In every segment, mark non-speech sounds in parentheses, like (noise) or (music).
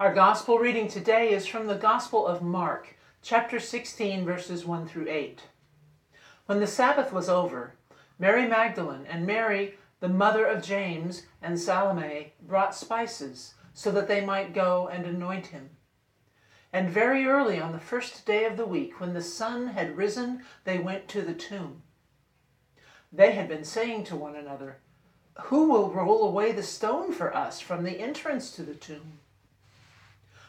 Our gospel reading today is from the Gospel of Mark, chapter 16, verses 1 through 8. When the Sabbath was over, Mary Magdalene and Mary, the mother of James, and Salome brought spices so that they might go and anoint him. And very early on the first day of the week, when the sun had risen, they went to the tomb. They had been saying to one another, Who will roll away the stone for us from the entrance to the tomb?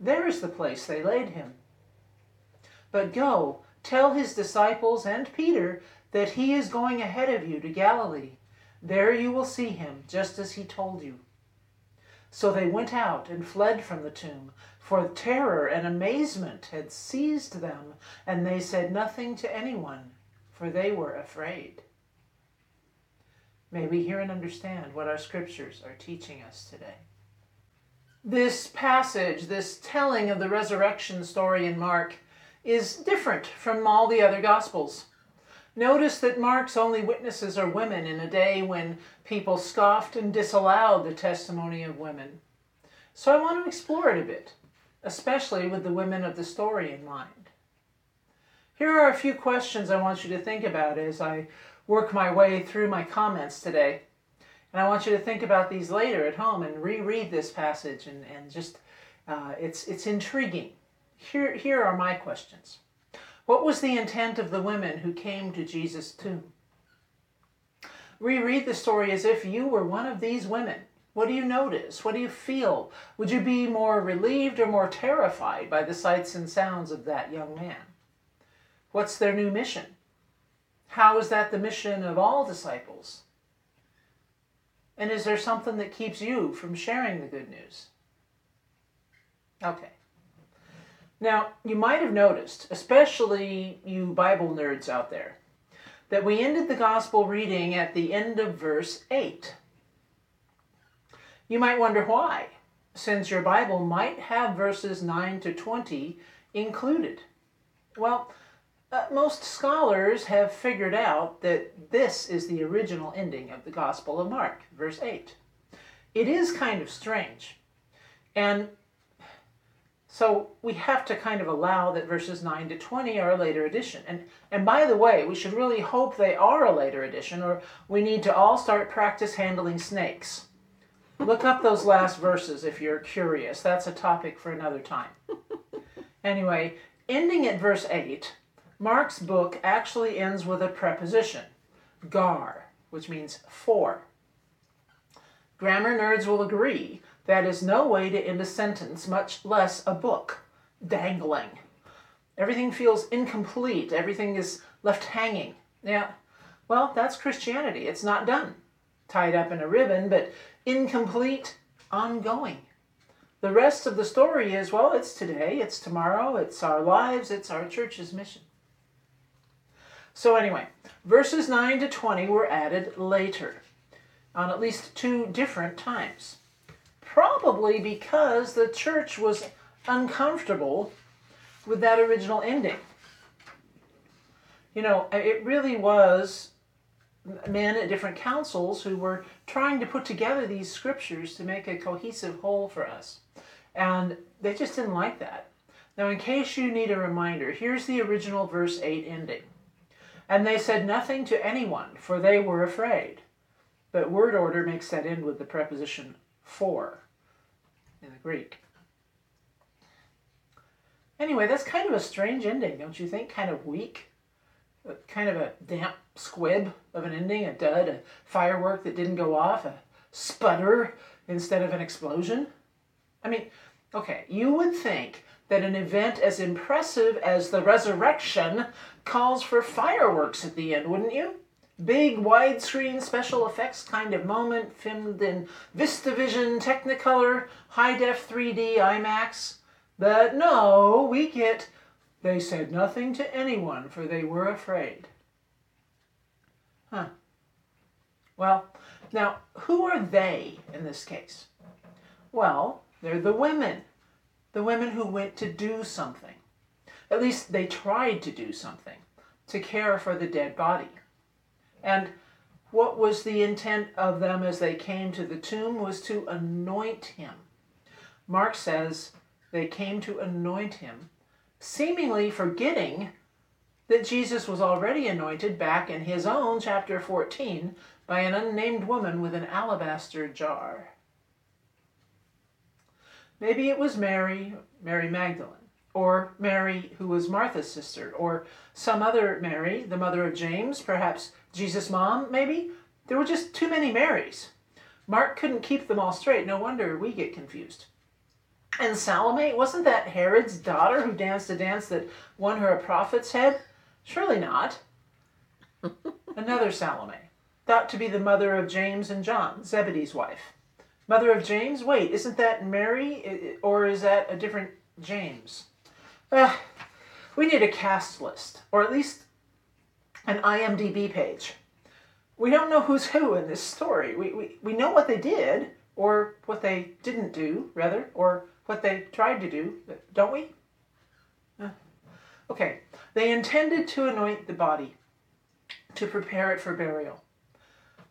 there is the place they laid him. But go, tell his disciples and Peter that he is going ahead of you to Galilee. There you will see him, just as he told you. So they went out and fled from the tomb, for terror and amazement had seized them, and they said nothing to anyone, for they were afraid. May we hear and understand what our scriptures are teaching us today. This passage, this telling of the resurrection story in Mark, is different from all the other Gospels. Notice that Mark's only witnesses are women in a day when people scoffed and disallowed the testimony of women. So I want to explore it a bit, especially with the women of the story in mind. Here are a few questions I want you to think about as I work my way through my comments today. And I want you to think about these later at home and reread this passage and, and just, uh, it's, it's intriguing. Here, here are my questions. What was the intent of the women who came to Jesus' tomb? Reread the story as if you were one of these women. What do you notice? What do you feel? Would you be more relieved or more terrified by the sights and sounds of that young man? What's their new mission? How is that the mission of all disciples? And is there something that keeps you from sharing the good news? Okay. Now, you might have noticed, especially you Bible nerds out there, that we ended the gospel reading at the end of verse 8. You might wonder why, since your Bible might have verses 9 to 20 included. Well, uh, most scholars have figured out that this is the original ending of the Gospel of Mark, verse 8. It is kind of strange. And so we have to kind of allow that verses 9 to 20 are a later addition. And, and by the way, we should really hope they are a later addition, or we need to all start practice handling snakes. Look up those last verses if you're curious. That's a topic for another time. (laughs) Anyway, ending at verse 8, Mark's book actually ends with a preposition, gar, which means for. Grammar nerds will agree that is no way to end a sentence, much less a book. Dangling. Everything feels incomplete, everything is left hanging. Yeah, well, that's Christianity. It's not done, tied up in a ribbon, but incomplete, ongoing. The rest of the story is well, it's today, it's tomorrow, it's our lives, it's our church's mission. So, anyway, verses 9 to 20 were added later on at least two different times. Probably because the church was uncomfortable with that original ending. You know, it really was men at different councils who were trying to put together these scriptures to make a cohesive whole for us. And they just didn't like that. Now, in case you need a reminder, here's the original verse 8 ending. And they said nothing to anyone, for they were afraid. But word order makes that end with the preposition for in the Greek. Anyway, that's kind of a strange ending, don't you think? Kind of weak. Uh, kind of a damp squib of an ending, a dud, a firework that didn't go off, a sputter instead of an explosion. I mean, okay, you would think that an event as impressive as the resurrection calls for fireworks at the end, wouldn't you? Big widescreen special effects kind of moment, filmed in VistaVision, Technicolor, high def 3D, IMAX. But no, we get, they said nothing to anyone, for they were afraid. Huh. Well, now, who are they in this case? Well, they're the women. The women who went to do something. At least they tried to do something, to care for the dead body. And what was the intent of them as they came to the tomb was to anoint him. Mark says they came to anoint him, seemingly forgetting that Jesus was already anointed back in his own chapter 14 by an unnamed woman with an alabaster jar. Maybe it was Mary, Mary Magdalene, or Mary, who was Martha's sister, or some other Mary, the mother of James, perhaps Jesus' mom, maybe. There were just too many Marys. Mark couldn't keep them all straight. No wonder we get confused. And Salome, wasn't that Herod's daughter who danced a dance that won her a prophet's head? Surely not. (laughs) Another Salome, thought to be the mother of James and John, Zebedee's wife. Mother of James? Wait, isn't that Mary? Or is that a different James? Uh, we need a cast list, or at least an IMDb page. We don't know who's who in this story. We, we, we know what they did, or what they didn't do, rather, or what they tried to do, don't we? Uh, okay, they intended to anoint the body to prepare it for burial.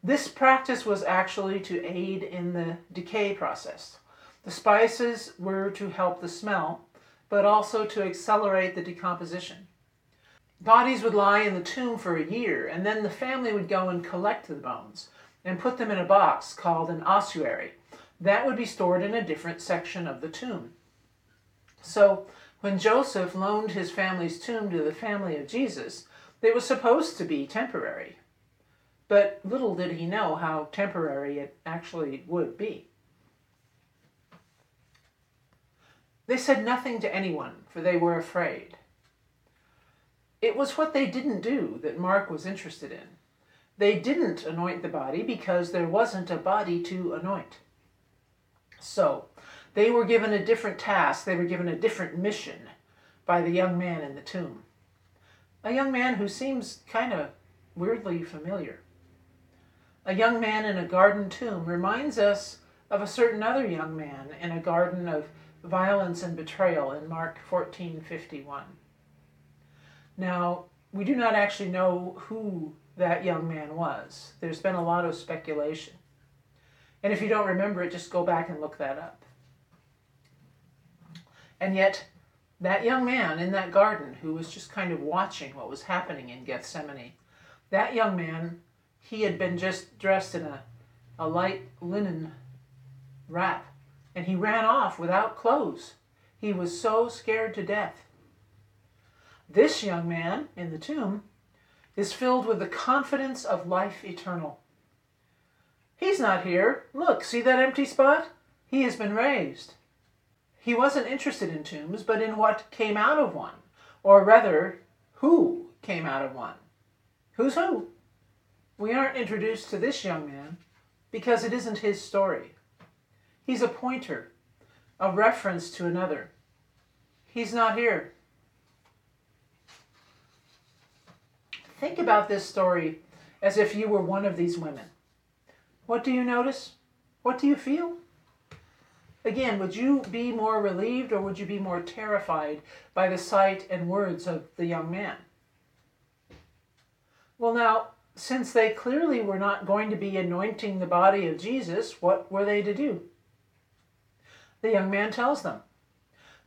This practice was actually to aid in the decay process. The spices were to help the smell, but also to accelerate the decomposition. Bodies would lie in the tomb for a year, and then the family would go and collect the bones and put them in a box called an ossuary. That would be stored in a different section of the tomb. So, when Joseph loaned his family's tomb to the family of Jesus, it was supposed to be temporary. But little did he know how temporary it actually would be. They said nothing to anyone, for they were afraid. It was what they didn't do that Mark was interested in. They didn't anoint the body because there wasn't a body to anoint. So, they were given a different task, they were given a different mission by the young man in the tomb. A young man who seems kind of weirdly familiar. A young man in a garden tomb reminds us of a certain other young man in a garden of violence and betrayal in Mark 14:51. Now, we do not actually know who that young man was. There's been a lot of speculation. And if you don't remember it, just go back and look that up. And yet, that young man in that garden who was just kind of watching what was happening in Gethsemane, that young man, he had been just dressed in a, a light linen wrap and he ran off without clothes. He was so scared to death. This young man in the tomb is filled with the confidence of life eternal. He's not here. Look, see that empty spot? He has been raised. He wasn't interested in tombs, but in what came out of one, or rather, who came out of one. Who's who? We aren't introduced to this young man because it isn't his story. He's a pointer, a reference to another. He's not here. Think about this story as if you were one of these women. What do you notice? What do you feel? Again, would you be more relieved or would you be more terrified by the sight and words of the young man? Well, now, since they clearly were not going to be anointing the body of Jesus, what were they to do? The young man tells them,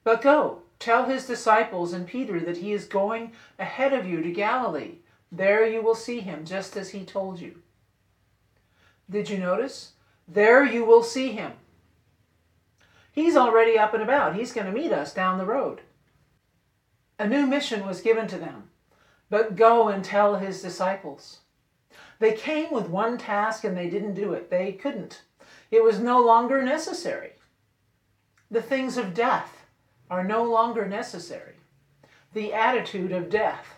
But go, tell his disciples and Peter that he is going ahead of you to Galilee. There you will see him, just as he told you. Did you notice? There you will see him. He's already up and about. He's going to meet us down the road. A new mission was given to them, but go and tell his disciples. They came with one task and they didn't do it. They couldn't. It was no longer necessary. The things of death are no longer necessary. The attitude of death,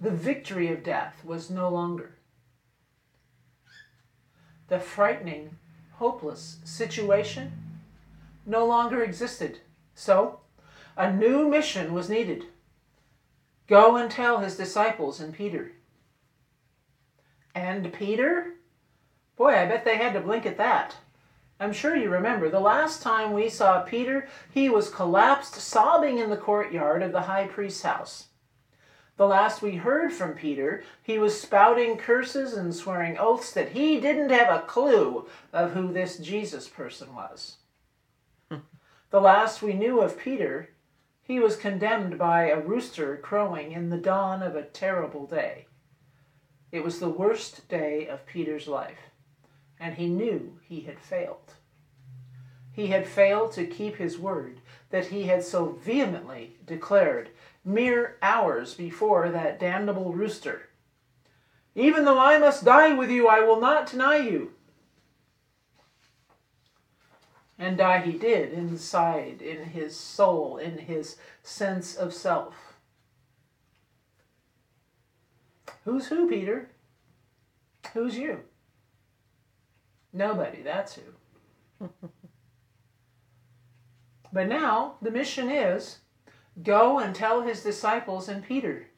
the victory of death was no longer. The frightening, hopeless situation no longer existed. So, A new mission was needed. Go and tell his disciples and Peter. And Peter? Boy, I bet they had to blink at that. I'm sure you remember the last time we saw Peter, he was collapsed, sobbing in the courtyard of the high priest's house. The last we heard from Peter, he was spouting curses and swearing oaths that he didn't have a clue of who this Jesus person was. (laughs) the last we knew of Peter, he was condemned by a rooster crowing in the dawn of a terrible day. It was the worst day of Peter's life, and he knew he had failed. He had failed to keep his word that he had so vehemently declared mere hours before that damnable rooster. Even though I must die with you, I will not deny you. And die he did inside, in his soul, in his sense of self. Who's who, Peter? Who's you? Nobody, that's who. (laughs) but now the mission is Go and tell his disciples and Peter.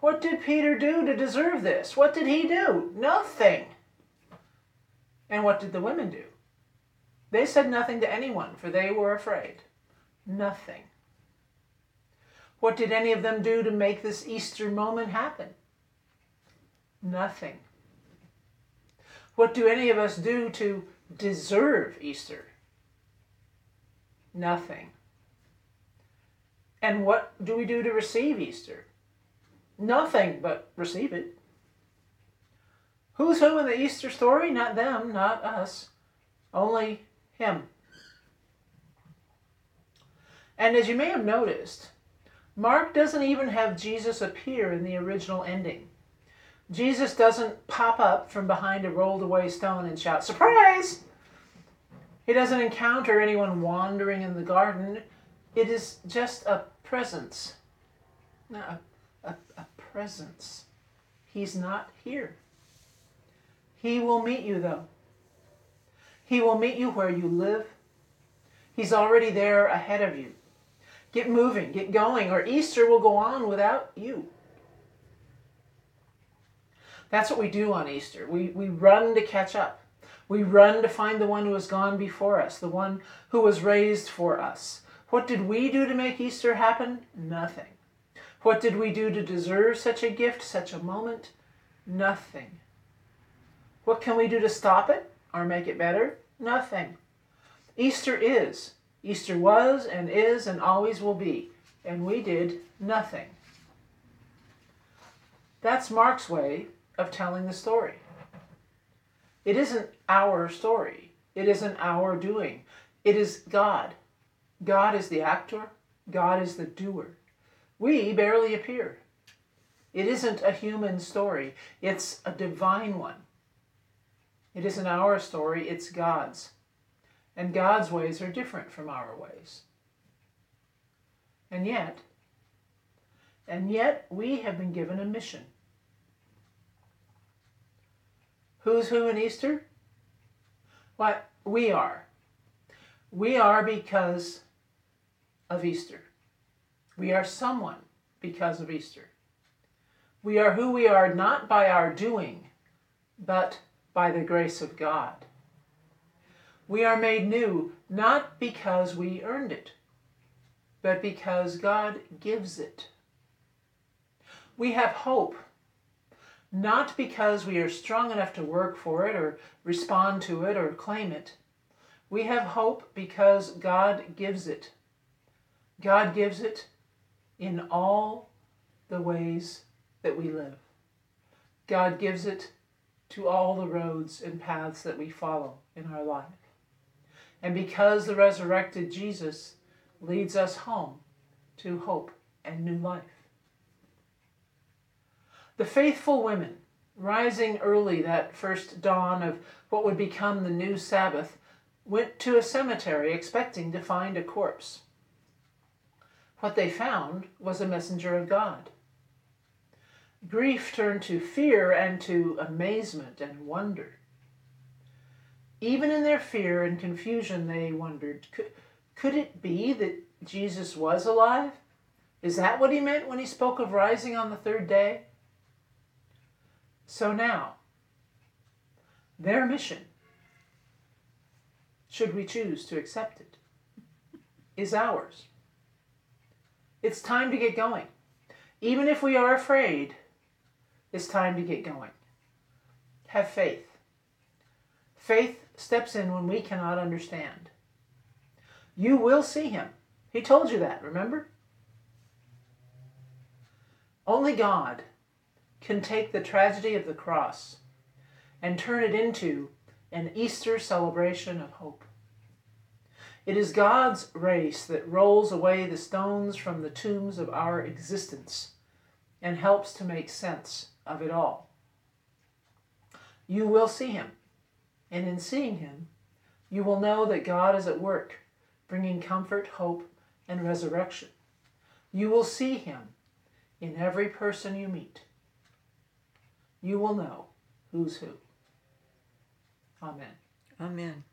What did Peter do to deserve this? What did he do? Nothing. And what did the women do? They said nothing to anyone, for they were afraid. Nothing. What did any of them do to make this Easter moment happen? Nothing. What do any of us do to deserve Easter? Nothing. And what do we do to receive Easter? Nothing but receive it. Who's who in the Easter story? Not them, not us. Only Him. And as you may have noticed, Mark doesn't even have Jesus appear in the original ending. Jesus doesn't pop up from behind a rolled away stone and shout, Surprise! He doesn't encounter anyone wandering in the garden. It is just a presence. No, a, a, a presence. He's not here. He will meet you, though. He will meet you where you live. He's already there ahead of you. Get moving, get going, or Easter will go on without you. That's what we do on Easter. We, we run to catch up. We run to find the one who has gone before us, the one who was raised for us. What did we do to make Easter happen? Nothing. What did we do to deserve such a gift, such a moment? Nothing. What can we do to stop it or make it better? Nothing. Easter is. Easter was and is and always will be. And we did nothing. That's Mark's way of telling the story. It isn't our story. It isn't our doing. It is God. God is the actor. God is the doer. We barely appear. It isn't a human story. It's a divine one. It isn't our story. It's God's. And God's ways are different from our ways. And yet, and yet we have been given a mission. Who's who in Easter? What we are. We are because of Easter. We are someone because of Easter. We are who we are not by our doing, but by the grace of God. We are made new not because we earned it, but because God gives it. We have hope not because we are strong enough to work for it or respond to it or claim it. We have hope because God gives it. God gives it in all the ways that we live. God gives it to all the roads and paths that we follow in our life. And because the resurrected Jesus leads us home to hope and new life. The faithful women, rising early that first dawn of what would become the new Sabbath, went to a cemetery expecting to find a corpse. What they found was a messenger of God. Grief turned to fear and to amazement and wonder. Even in their fear and confusion, they wondered could, Could it be that Jesus was alive? Is that what he meant when he spoke of rising on the third day? So now, their mission, should we choose to accept it, is ours. It's time to get going. Even if we are afraid, it's time to get going. Have faith. Faith steps in when we cannot understand. You will see him. He told you that, remember? Only God can take the tragedy of the cross and turn it into an Easter celebration of hope. It is God's race that rolls away the stones from the tombs of our existence and helps to make sense of it all. You will see him, and in seeing him, you will know that God is at work, bringing comfort, hope, and resurrection. You will see him in every person you meet. You will know who's who. Amen. Amen.